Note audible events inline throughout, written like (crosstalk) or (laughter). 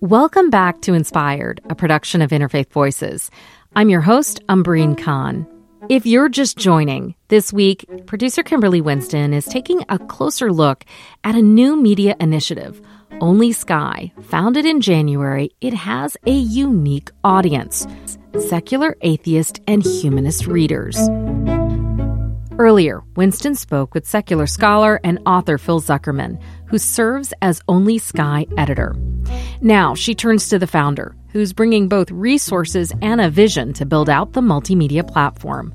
Welcome back to Inspired, a production of Interfaith Voices. I'm your host, Umbreen Khan. If you're just joining, this week, producer Kimberly Winston is taking a closer look at a new media initiative, Only Sky. Founded in January, it has a unique audience secular, atheist, and humanist readers. Earlier, Winston spoke with secular scholar and author Phil Zuckerman, who serves as Only Sky editor. Now she turns to the founder, who's bringing both resources and a vision to build out the multimedia platform.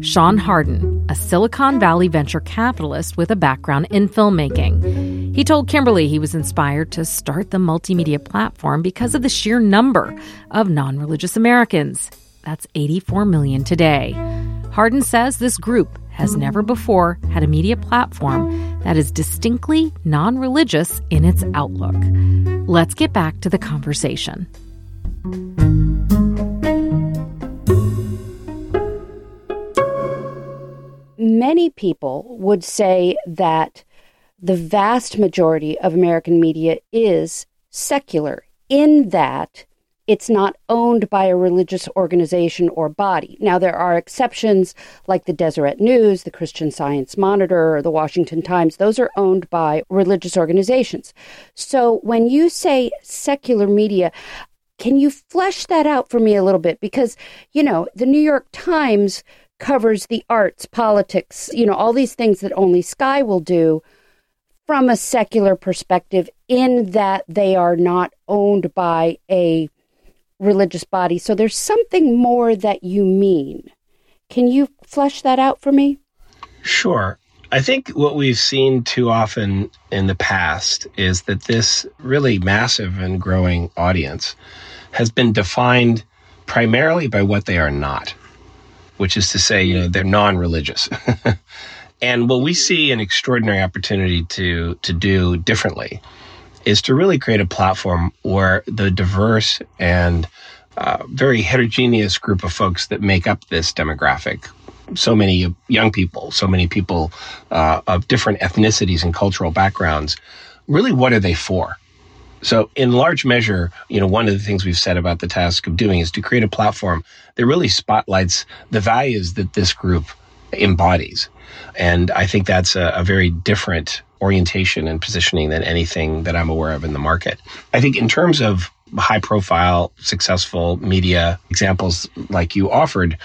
Sean Harden, a Silicon Valley venture capitalist with a background in filmmaking. He told Kimberly he was inspired to start the multimedia platform because of the sheer number of non religious Americans. That's 84 million today. Harden says this group has never before had a media platform that is distinctly non religious in its outlook. Let's get back to the conversation. Many people would say that the vast majority of American media is secular, in that it's not owned by a religious organization or body. Now, there are exceptions like the Deseret News, the Christian Science Monitor, or the Washington Times. Those are owned by religious organizations. So when you say secular media, can you flesh that out for me a little bit? Because, you know, the New York Times covers the arts, politics, you know, all these things that only Sky will do from a secular perspective, in that they are not owned by a religious body. So there's something more that you mean. Can you flesh that out for me? Sure. I think what we've seen too often in the past is that this really massive and growing audience has been defined primarily by what they are not, which is to say, you know, they're non-religious. (laughs) and what we see an extraordinary opportunity to to do differently is to really create a platform where the diverse and uh, very heterogeneous group of folks that make up this demographic so many young people, so many people uh, of different ethnicities and cultural backgrounds. Really, what are they for? So, in large measure, you know, one of the things we've said about the task of doing is to create a platform that really spotlights the values that this group embodies. And I think that's a, a very different orientation and positioning than anything that I'm aware of in the market. I think in terms of high profile, successful media examples like you offered,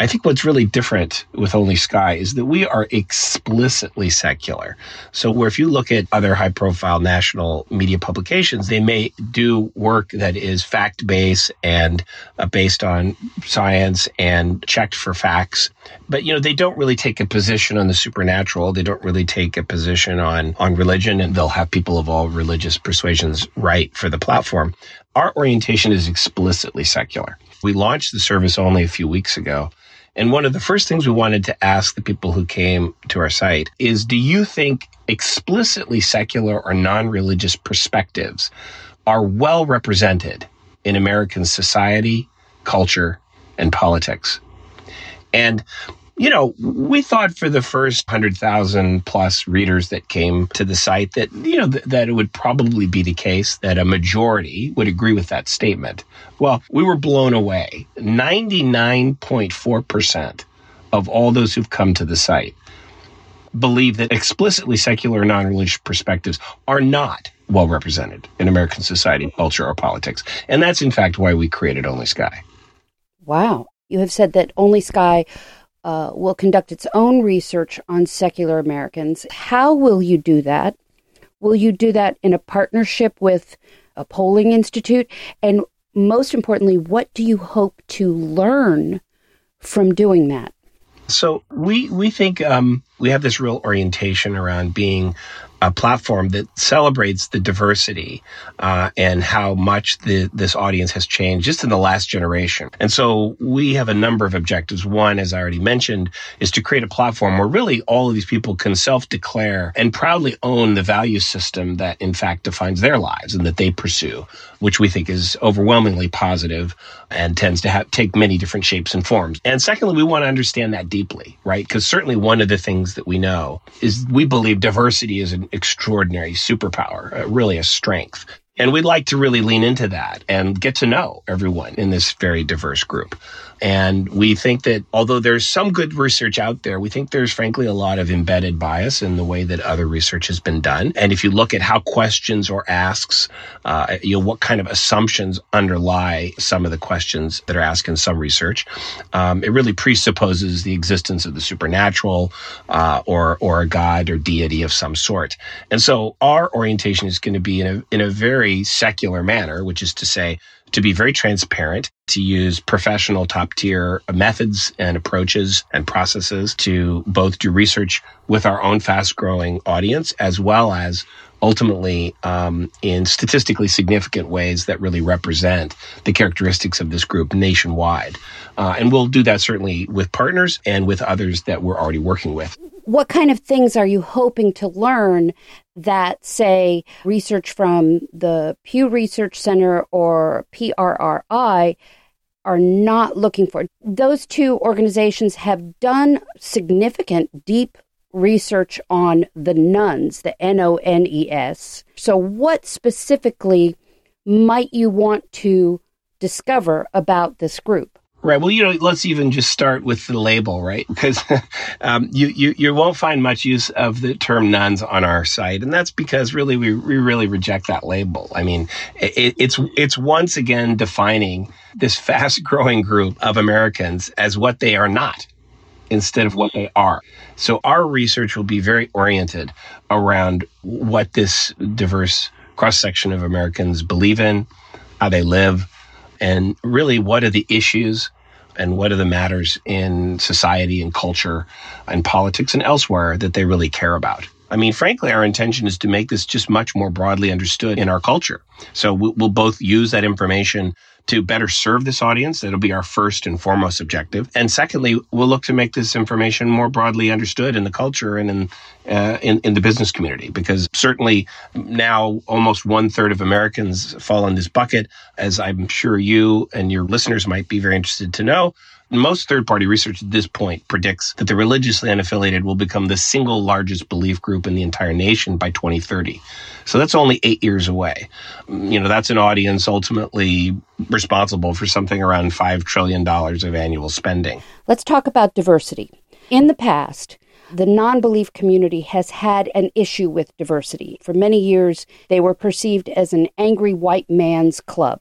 I think what's really different with Only Sky is that we are explicitly secular. So, where if you look at other high profile national media publications, they may do work that is fact based and uh, based on science and checked for facts. But, you know, they don't really take a position on the supernatural. They don't really take a position on, on religion, and they'll have people of all religious persuasions write for the platform. Our orientation is explicitly secular. We launched the service only a few weeks ago. And one of the first things we wanted to ask the people who came to our site is do you think explicitly secular or non religious perspectives are well represented in American society, culture, and politics? And you know, we thought for the first 100,000 plus readers that came to the site that, you know, th- that it would probably be the case that a majority would agree with that statement. Well, we were blown away. 99.4% of all those who've come to the site believe that explicitly secular and non religious perspectives are not well represented in American society, culture, or politics. And that's, in fact, why we created Only Sky. Wow. You have said that Only Sky uh, will conduct its own research on secular Americans. How will you do that? Will you do that in a partnership with a polling institute? And most importantly, what do you hope to learn from doing that? So we we think um, we have this real orientation around being a platform that celebrates the diversity uh, and how much the, this audience has changed just in the last generation. And so we have a number of objectives. One, as I already mentioned, is to create a platform where really all of these people can self-declare and proudly own the value system that in fact defines their lives and that they pursue, which we think is overwhelmingly positive and tends to have, take many different shapes and forms. And secondly, we want to understand that deeply, right? Because certainly one of the things that we know is we believe diversity is an extraordinary superpower, uh, really a strength. And we'd like to really lean into that and get to know everyone in this very diverse group. And we think that although there's some good research out there, we think there's frankly a lot of embedded bias in the way that other research has been done. And if you look at how questions or asks, uh, you know, what kind of assumptions underlie some of the questions that are asked in some research, um, it really presupposes the existence of the supernatural uh, or or a god or deity of some sort. And so our orientation is going to be in a in a very secular manner, which is to say to be very transparent, to use professional top tier methods and approaches and processes to both do research with our own fast growing audience as well as ultimately um, in statistically significant ways that really represent the characteristics of this group nationwide. Uh, and we'll do that certainly with partners and with others that we're already working with. What kind of things are you hoping to learn that, say, research from the Pew Research Center or PRRI are not looking for? Those two organizations have done significant, deep research on the nones, the N O N E S. So, what specifically might you want to discover about this group? Right. Well, you know, let's even just start with the label, right? Because (laughs) um, you, you you won't find much use of the term nones on our site, and that's because really we, we really reject that label. I mean, it, it's it's once again defining this fast growing group of Americans as what they are not instead of what they are. So our research will be very oriented around what this diverse cross section of Americans believe in, how they live, and really what are the issues and what are the matters in society and culture and politics and elsewhere that they really care about. I mean, frankly, our intention is to make this just much more broadly understood in our culture. So we'll both use that information to better serve this audience. That'll be our first and foremost objective. And secondly, we'll look to make this information more broadly understood in the culture and in uh, in, in the business community, because certainly now almost one third of Americans fall in this bucket, as I'm sure you and your listeners might be very interested to know. Most third party research at this point predicts that the religiously unaffiliated will become the single largest belief group in the entire nation by 2030. So that's only eight years away. Mm, you know, that's an audience ultimately responsible for something around $5 trillion of annual spending. Let's talk about diversity. In the past, the non belief community has had an issue with diversity. For many years, they were perceived as an angry white man's club.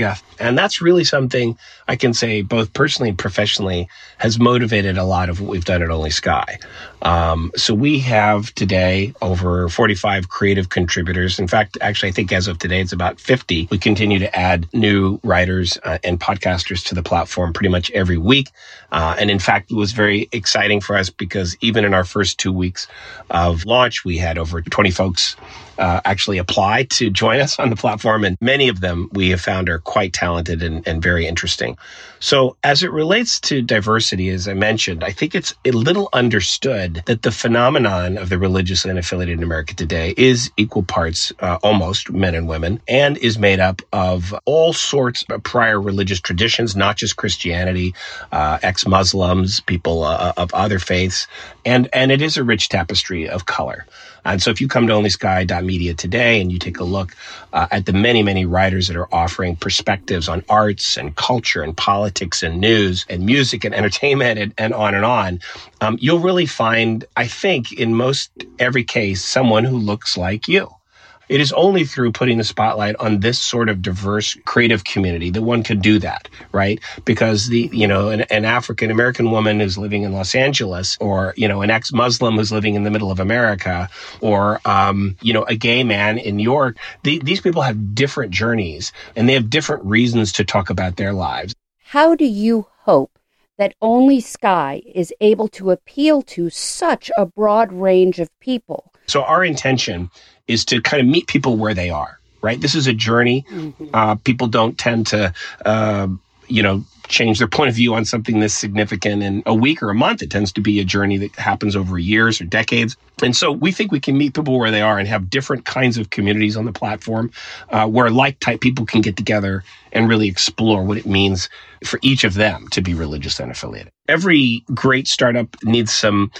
Yeah. And that's really something I can say both personally and professionally has motivated a lot of what we've done at Only Sky. Um, so we have today over 45 creative contributors. In fact, actually, I think as of today, it's about 50. We continue to add new writers uh, and podcasters to the platform pretty much every week. Uh, and in fact, it was very exciting for us because even in our first two weeks of launch, we had over 20 folks uh, actually apply to join us on the platform. And many of them we have found are quite talented and, and very interesting. So as it relates to diversity, as I mentioned, I think it's a little understood that the phenomenon of the religiously unaffiliated in America today is equal parts, uh, almost men and women, and is made up of all sorts of prior religious traditions, not just Christianity, uh, ex-Muslims, people uh, of other faiths, and and it is a rich tapestry of color. And so if you come to onlysky.media today and you take a look uh, at the many, many writers that are offering perspectives on arts and culture and politics and news and music and (laughs) entertainment and, and on and on, um, you'll really find, I think, in most every case, someone who looks like you. It is only through putting the spotlight on this sort of diverse creative community that one can do that, right? Because the, you know, an, an African American woman who's living in Los Angeles or, you know, an ex Muslim who's living in the middle of America or, um, you know, a gay man in New York, the, these people have different journeys and they have different reasons to talk about their lives. How do you hope that Only Sky is able to appeal to such a broad range of people. So, our intention is to kind of meet people where they are, right? This is a journey. Mm-hmm. Uh, people don't tend to, uh, you know, change their point of view on something this significant in a week or a month. It tends to be a journey that happens over years or decades. And so we think we can meet people where they are and have different kinds of communities on the platform uh, where like type people can get together and really explore what it means for each of them to be religious and affiliated. Every great startup needs some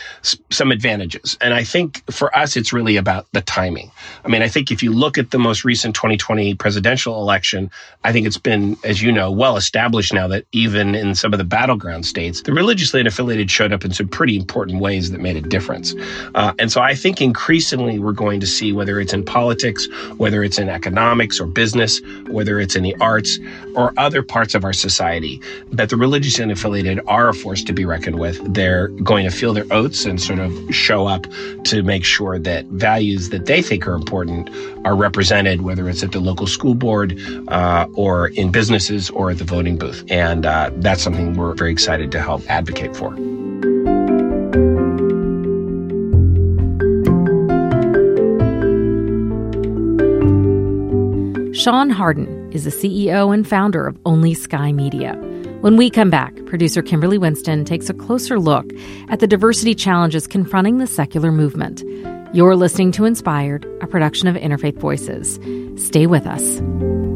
some advantages, and I think for us it's really about the timing. I mean, I think if you look at the most recent 2020 presidential election, I think it's been, as you know, well established now that even in some of the battleground states, the religiously affiliated showed up in some pretty important ways that made a difference. Uh, and so I think increasingly we're going to see whether it's in politics, whether it's in economics or business, whether it's in the arts or other parts of our society, that the religiously and affiliated are a force to be reckoned with. They're going to feel their oats and sort of show up to make sure that values that they think are important are represented, whether it's at the local school board uh, or in businesses or at the voting booth. And uh, that's something we're very excited to help advocate for. Sean Harden is the CEO and founder of Only Sky Media. When we come back, producer Kimberly Winston takes a closer look at the diversity challenges confronting the secular movement. You're listening to Inspired, a production of Interfaith Voices. Stay with us.